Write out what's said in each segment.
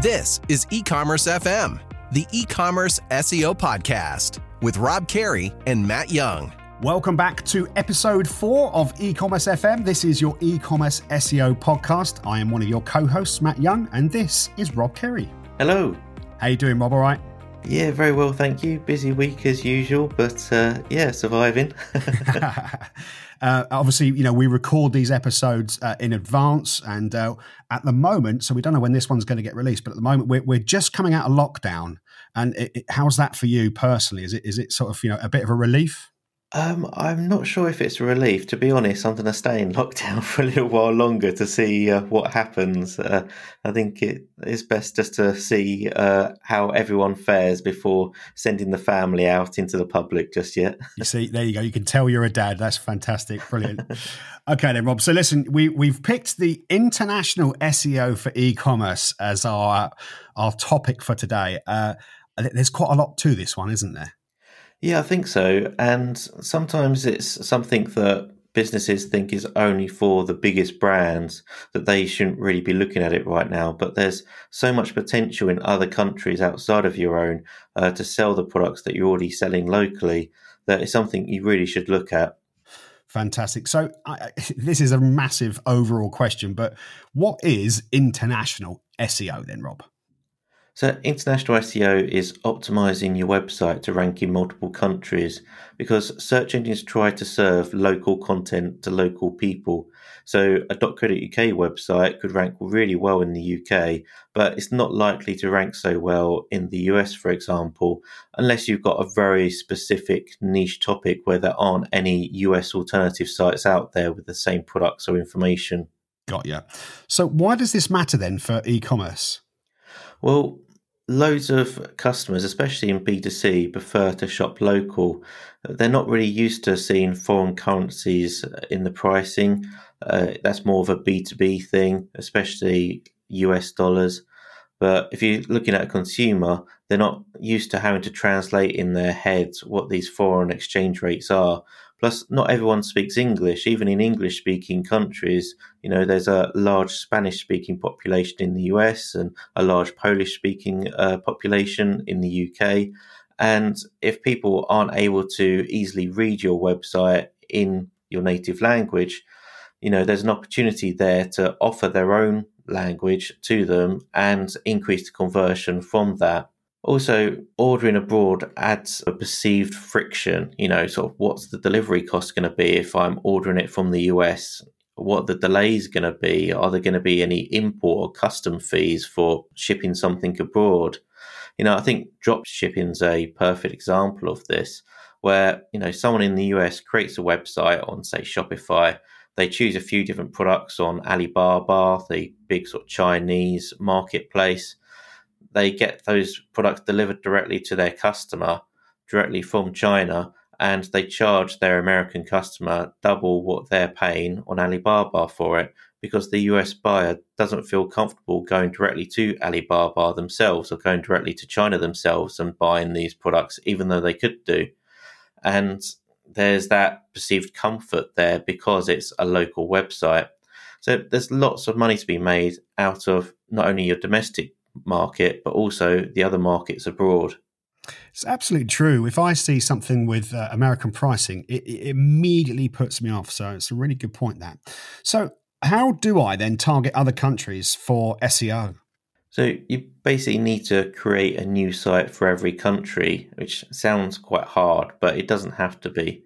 This is E-commerce FM, the e-commerce SEO podcast with Rob Carey and Matt Young. Welcome back to episode four of E-commerce FM. This is your e-commerce SEO podcast. I am one of your co-hosts, Matt Young, and this is Rob Carey. Hello. How you doing, Rob? All right? Yeah, very well, thank you. Busy week as usual, but uh, yeah, surviving. uh, obviously, you know, we record these episodes uh, in advance, and uh, at the moment, so we don't know when this one's going to get released, but at the moment, we're, we're just coming out of lockdown. And it, it, how's that for you personally? Is it is it sort of you know a bit of a relief? Um, I'm not sure if it's a relief. To be honest, I'm going to stay in lockdown for a little while longer to see uh, what happens. Uh, I think it is best just to see uh, how everyone fares before sending the family out into the public just yet. you see, there you go. You can tell you're a dad. That's fantastic. Brilliant. okay, then, Rob. So, listen, we we've picked the international SEO for e-commerce as our our topic for today. Uh, there's quite a lot to this one, isn't there? Yeah, I think so. And sometimes it's something that businesses think is only for the biggest brands that they shouldn't really be looking at it right now. But there's so much potential in other countries outside of your own uh, to sell the products that you're already selling locally that is something you really should look at. Fantastic. So, I, this is a massive overall question, but what is international SEO then, Rob? So, international SEO is optimizing your website to rank in multiple countries because search engines try to serve local content to local people. So, a .co.uk website could rank really well in the UK, but it's not likely to rank so well in the US, for example, unless you've got a very specific niche topic where there aren't any US alternative sites out there with the same products or information. Got you. So, why does this matter then for e commerce? Well, loads of customers, especially in B2C, prefer to shop local. They're not really used to seeing foreign currencies in the pricing. Uh, that's more of a B2B thing, especially US dollars. But if you're looking at a consumer, they're not used to having to translate in their heads what these foreign exchange rates are. Plus, not everyone speaks English. Even in English speaking countries, you know, there's a large Spanish speaking population in the US and a large Polish speaking uh, population in the UK. And if people aren't able to easily read your website in your native language, you know, there's an opportunity there to offer their own language to them and increase the conversion from that. Also, ordering abroad adds a perceived friction. You know, sort of what's the delivery cost going to be if I'm ordering it from the US? What the delays going to be? Are there going to be any import or custom fees for shipping something abroad? You know, I think drop shipping is a perfect example of this, where you know someone in the US creates a website on, say, Shopify. They choose a few different products on Alibaba, the big sort of Chinese marketplace they get those products delivered directly to their customer directly from China and they charge their American customer double what they're paying on Alibaba for it because the US buyer doesn't feel comfortable going directly to Alibaba themselves or going directly to China themselves and buying these products, even though they could do. And there's that perceived comfort there because it's a local website. So there's lots of money to be made out of not only your domestic market, but also the other markets abroad. It's absolutely true. If I see something with uh, American pricing, it, it, immediately puts me off. So it's a really good point that. So how do I then target other countries for SEO? So you basically need to create a new site for every country, which sounds quite hard, but it doesn't have to be.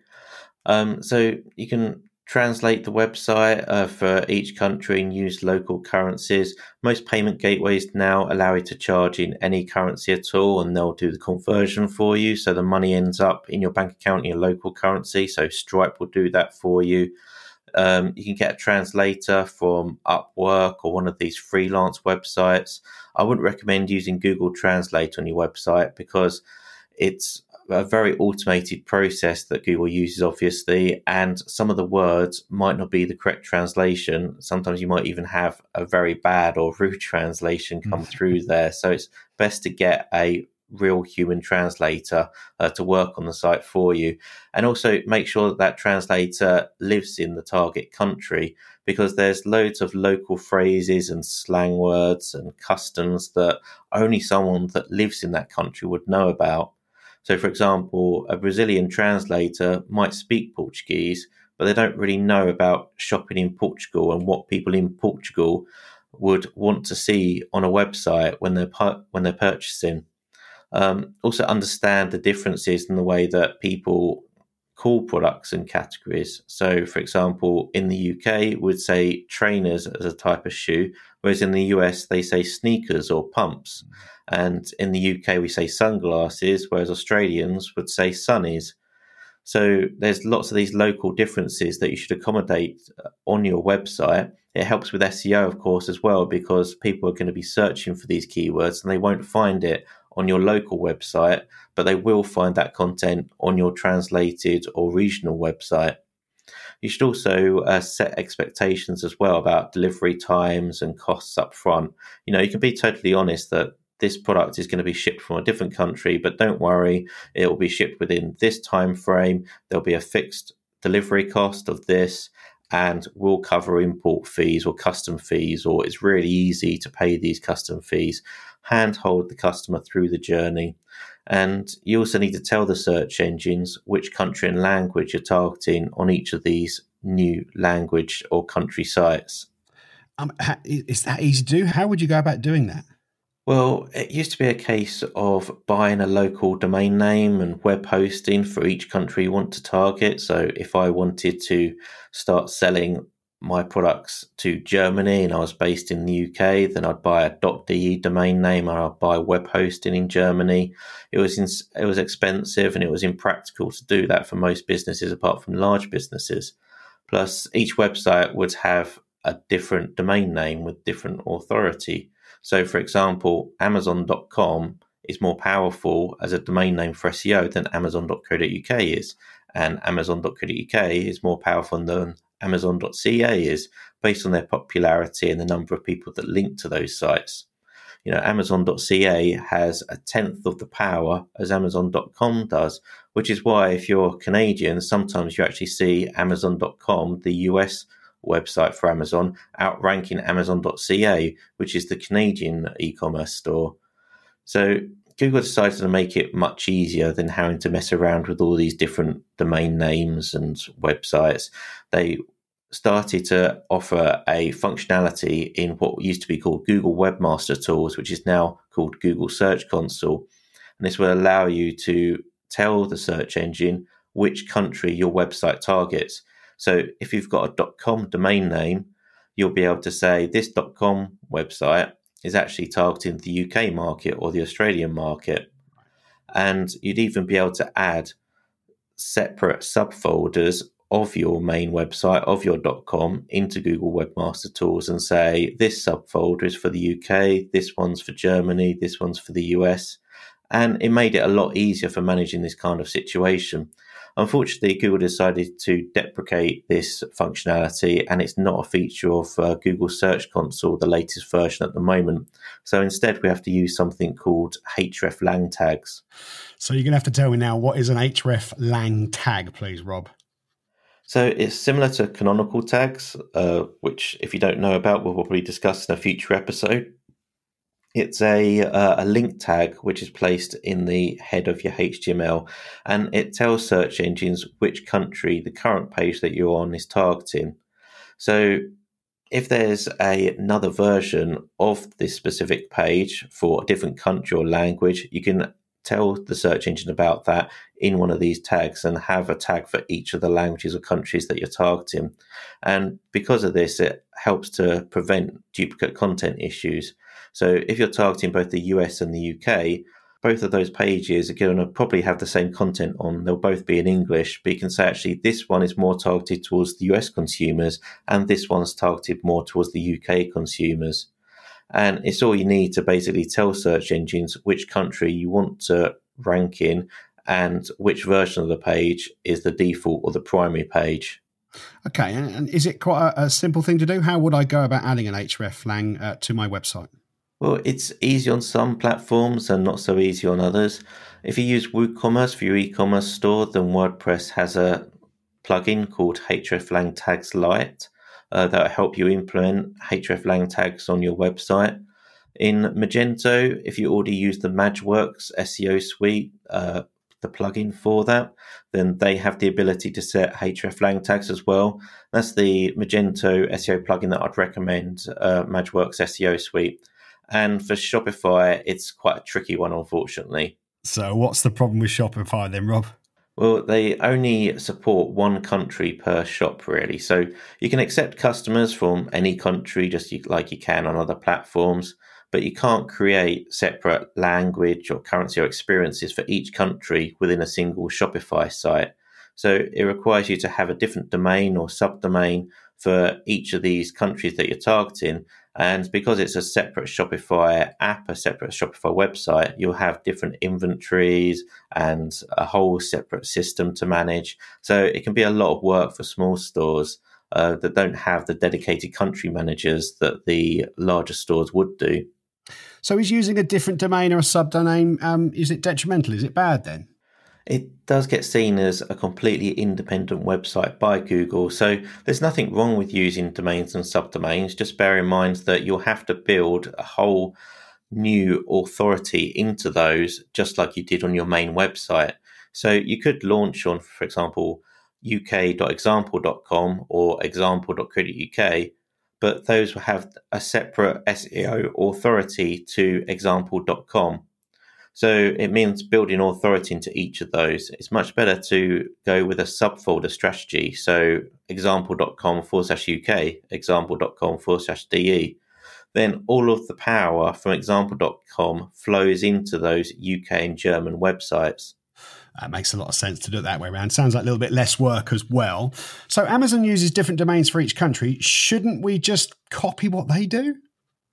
Um, so you can translate the website uh, for each country and use local currencies. Most payment gateways now allow you to charge in any currency at all, and they'll do the conversion for you. So the money ends up in your bank account in your local currency. So Stripe will do that for you. Um, you can get a translator from Upwork or one of these freelance websites. I wouldn't recommend using Google Translate on your website because it's a very automated process that Google uses, obviously, and some of the words might not be the correct translation. Sometimes you might even have a very bad or rude translation come mm. through there. So it's best to get a real human translator uh, to work on the site for you. And also make sure that that translator lives in the target country because there's loads of local phrases and slang words and customs that only someone that lives in that country would know about. So, for example, a Brazilian translator might speak Portuguese, but they don't really know about shopping in Portugal and what people in Portugal would want to see on a website when they're when they're purchasing. Um, also, understand the differences in the way that people call products and categories. So, for example, in the UK, would say trainers as a type of shoe, whereas in the US they say sneakers or pumps, and in the UK we say sunglasses, whereas Australians would say sunnies. So there's lots of these local differences that you should accommodate uh, on your website. It helps with SEO, of course, as well, because people are going to be searching for these keywords and they won't find it on your local website, but they will find that content on your translated or regional website. You should also uh, set expectations as well about delivery times and costs up front. You know, you can be totally honest that this product is going to be shipped from a different country, but don't worry, it will be shipped within this time frame. There'll be a fixed delivery cost of this, and we'll cover import fees or custom fees, or it's really easy to pay these custom fees. Handhold the customer through the journey. And you also need to tell the search engines which country and language you're targeting on each of these new language or country sites. Um, is that easy to do? How would you go about doing that? Well, it used to be a case of buying a local domain name and web hosting for each country you want to target. So if I wanted to start selling my products to Germany and I was based in the UK, then I'd buy a .de domain name and I'd buy web hosting in Germany. It was in, it was expensive and it was impractical to do that for most businesses apart from large businesses. Plus each website would have a different domain name with different authority. So, for example, Amazon.com is more powerful as a domain name for SEO than Amazon.co.uk is, and Amazon.co.uk is more powerful than Amazon.ca is, based on their popularity and the number of people that link to those sites. You know, Amazon.ca has a tenth of the power as Amazon.com does, which is why if you're Canadian, sometimes you actually see Amazon.com, the US website for Amazon, outranking Amazon.ca, which is the Canadian e commerce store. So Google decided to make it much easier than having to mess around with all these different domain names and websites. They started to offer a functionality in what used to be called Google Webmaster Tools, which is now called Google Search Console. And this will allow you to tell the search engine which country your website targets. So if you've got a .com domain name, you'll be able to say this .com website is actually targeting the UK market or the Australian market. And you'd even be able to add separate subfolders of your main website, of your .com, into Google Webmaster Tools and say, this subfolder is for the UK, this one's for Germany, this one's for the US. And it made it a lot easier for managing this kind of situation. Unfortunately, Google decided to deprecate this functionality, and it's not a feature of uh, Google Search Console, the latest version at the moment. So instead, we have to use something called href lang tags. So you're going to have to tell me now what is an href lang tag, please, Rob. So it's similar to canonical tags, uh, which, if you don't know about, we'll probably discuss in a future episode. It's a uh, a link tag which is placed in the head of your HTML, and it tells search engines which country the current page that you're on is targeting. So, if there's a, another version of this specific page for a different country or language, you can tell the search engine about that in one of these tags and have a tag for each of the languages or countries that you're targeting. And because of this, it helps to prevent duplicate content issues. So if you're targeting both the US and the UK, both of those pages are going to probably have the same content on. They'll both be in English, but you can say actually this one is more targeted towards the US consumers and this one's targeted more towards the UK consumers. And it's all you need to basically tell search engines which country you want to rank in and which version of the page is the default or the primary page. Okay, and is it quite a, simple thing to do? How would I go about adding an href lang uh, to my website? Well, it's easy on some platforms and not so easy on others. If you use WooCommerce for your e-commerce store, then WordPress has a plugin called hreflang tags lite uh, that help you implement hreflang tags on your website. In Magento, if you already use the MageWorx SEO suite, uh, the plugin for that, then they have the ability to set hreflang tags as well. That's the Magento SEO plugin that I'd recommend, uh, MageWorx SEO suite. And for Shopify, it's quite a tricky one, unfortunately. So, what's the problem with Shopify then, Rob? Well, they only support one country per shop, really. So you can accept customers from any country just like you can on other platforms, but you can't create separate language or currency or experiences for each country within a single Shopify site. So it requires you to have a different domain or subdomain for each of these countries that you're targeting. And because it's a separate Shopify app, a separate Shopify website, you'll have different inventories and a whole separate system to manage. So it can be a lot of work for small stores uh, that don't have the dedicated country managers that the larger stores would do. So is using a different domain or a subdomain, um, is it detrimental? Is it bad then? It does get seen as a completely independent website by Google. So there's nothing wrong with using domains and subdomains. Just bear in mind that you'll have to build a whole new authority into those, just like you did on your main website. So you could launch on, for example, uk.example.com or example.co.uk, but those will have a separate SEO authority to example.com. So it means building authority into each of those. It's much better to go with a subfolder strategy. So example.com forward slash UK, example.com forward slash DE. Then all of the power from example.com flows into those UK and German websites. That makes a lot of sense to do it that way around. Sounds like a little bit less work as well. So Amazon uses different domains for each country. Shouldn't we just copy what they do?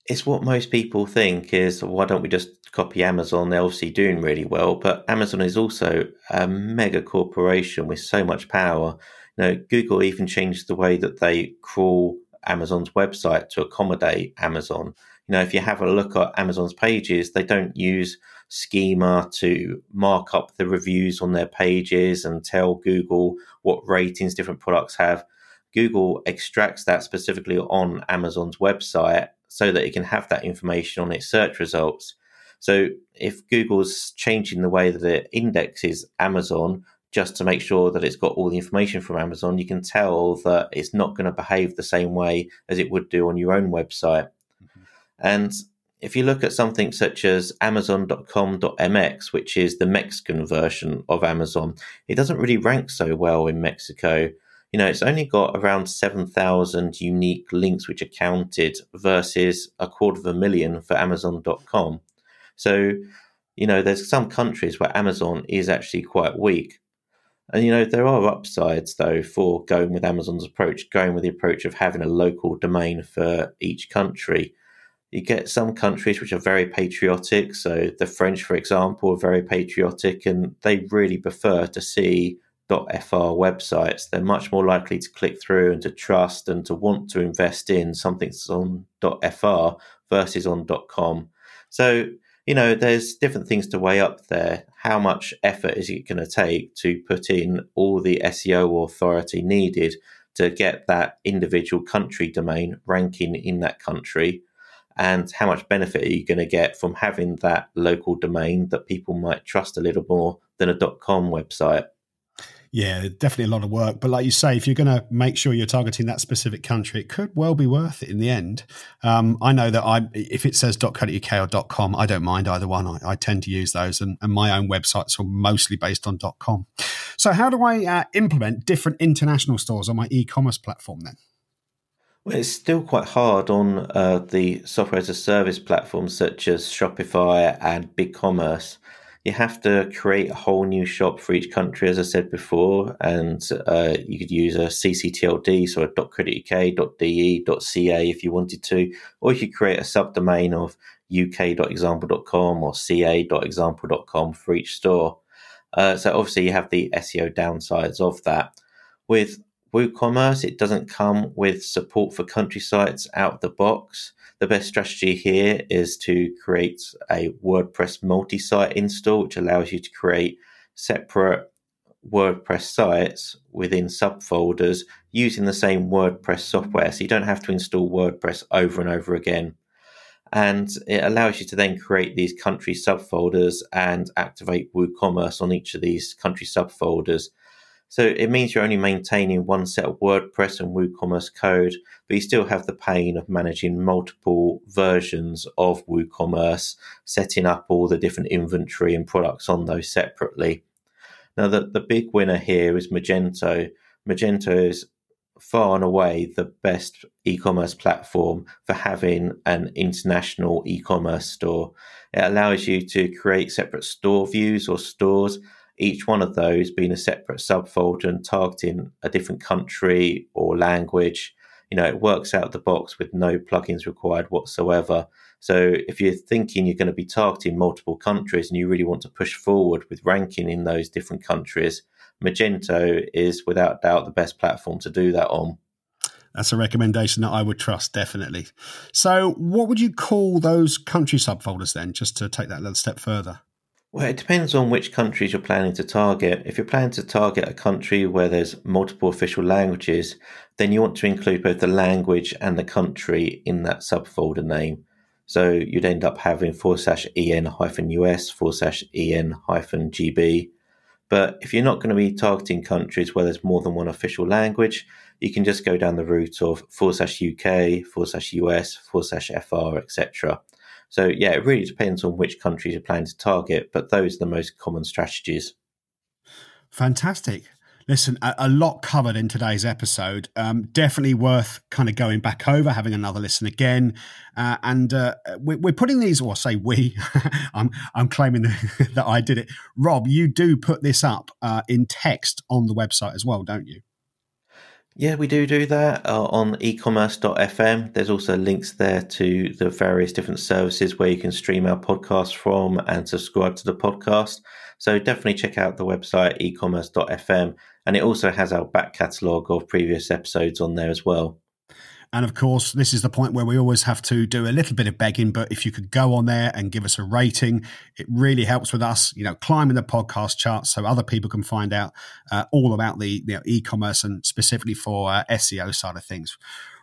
It's what most people think is why don't we just copy Amazon. They're obviously doing really well, but Amazon is also a mega corporation with so much power. You know, Google even changed the way that they crawl Amazon's website to accommodate Amazon. You know, if you have a look at Amazon's pages, they don't use schema to mark up the reviews on their pages and tell Google what ratings different products have. Google extracts that specifically on Amazon's website so that it can have that information on its search results. So if Google's changing the way that it indexes Amazon just to make sure that it's got all the information from Amazon, you can tell that it's not going to behave the same way as it would do on your own website. Mm-hmm. And if you look at something such as amazon.com.mx, which is the Mexican version of Amazon, it doesn't really rank so well in Mexico. You know, it's only got around 7,000 unique links which are counted versus a quarter of a million for Amazon.com. So, you know, there's some countries where Amazon is actually quite weak. And, you know, there are upsides, though, for going with Amazon's approach, going with the approach of having a local domain for each country. You get some countries which are very patriotic. So, the French, for example, are very patriotic and they really prefer to see .fr websites. They're much more likely to click through and to trust and to want to invest in something that's on .fr versus on .com. So, you know, there's different things to weigh up there. How much effort is it going to take to put in all the SEO authority needed to get that individual country domain ranking in that country? And how much benefit are you going to get from having that local domain that people might trust a little more than a .com website? Yeah, definitely a lot of work. But like you say, if you're going to make sure you're targeting that specific country, it could well be worth it in the end. Um, I know that I, if it says .co.uk or .com, I don't mind either one. I, I tend to use those, and, and, my own websites are mostly based on .com. So, how do I uh, implement different international stores on my e-commerce platform then? Well, it's still quite hard on uh, the software as a service platforms such as Shopify and BigCommerce you have to create a whole new shop for each country, as I said before, and uh, you could use a ccTLD, so a .co.uk, .de, .ca if you wanted to, or you could create a subdomain of uk.example.com or ca.example.com for each store. Uh, so obviously you have the SEO downsides of that. With WooCommerce, it doesn't come with support for country sites out of the box. The best strategy here is to create a WordPress multi site install, which allows you to create separate WordPress sites within subfolders using the same WordPress software. So you don't have to install WordPress over and over again. And it allows you to then create these country subfolders and activate WooCommerce on each of these country subfolders. So it means you're only maintaining one set of WordPress and WooCommerce code, but you still have the pain of managing multiple versions of WooCommerce, setting up all the different inventory and products on those separately. Now, the, the big winner here is Magento. Magento is far and away the best e-commerce platform for having an international e-commerce store. It allows you to create separate store views or stores each one of those being a separate subfolder and targeting a different country or language. You know, it works out the box with no plugins required whatsoever. So if you're thinking you're going to be targeting multiple countries and you really want to push forward with ranking in those different countries, Magento is without doubt the best platform to do that on. That's a recommendation that I would trust, definitely. So, what would you call those country subfolders then, just to take that a little step further? Well, it depends on which countries you're planning to target. If you're planning to target a country where there's multiple official languages, then you want to include both the language and the country in that subfolder name. So you'd end up having forward slash en hyphen us, forward slash en hyphen gb. But if you're not going to be targeting countries where there's more than one official language, you can just go down the route of forward slash UK, forward slash US, forward slash FR, etc. So yeah, it really depends on which countries you're planning to target, but those are the most common strategies. Fantastic. Listen, a, a lot covered in today's episode. Um, definitely worth kind of going back over, having another listen again. Uh, and uh, we, are putting these, or say we, I'm, I'm claiming that I did it. Rob, you do put this up uh, in text on the website as well, don't you? Yeah, we do do that uh, on ecommerce.fm. There's also links there to the various different services where you can stream our podcast from and subscribe to the podcast. So definitely check out the website ecommerce.fm. And it also has our back catalogue of previous episodes on there as well. And of course, this is the point where we always have to do a little bit of begging. But if you could go on there and give us a rating, it really helps with us, you know, climbing the podcast charts so other people can find out uh, all about the you know, e-commerce and specifically for uh, SEO side of things.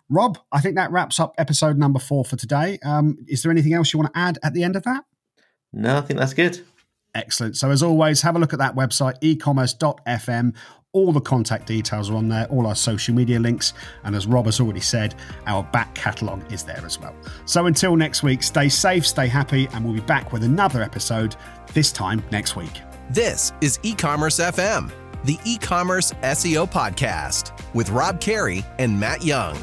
Rob, I think that wraps up episode number four for today. Um, is there anything else you want to add at the end of that? No, I think that's good. Excellent. So, as always, have a look at that website, ecommerce.fm. All the contact details are on there, all our social media links. And as Rob has already said, our back catalogue is there as well. So until next week, stay safe, stay happy, and we'll be back with another episode this time next week. This is e commerce FM, the e commerce SEO podcast with Rob Carey and Matt Young.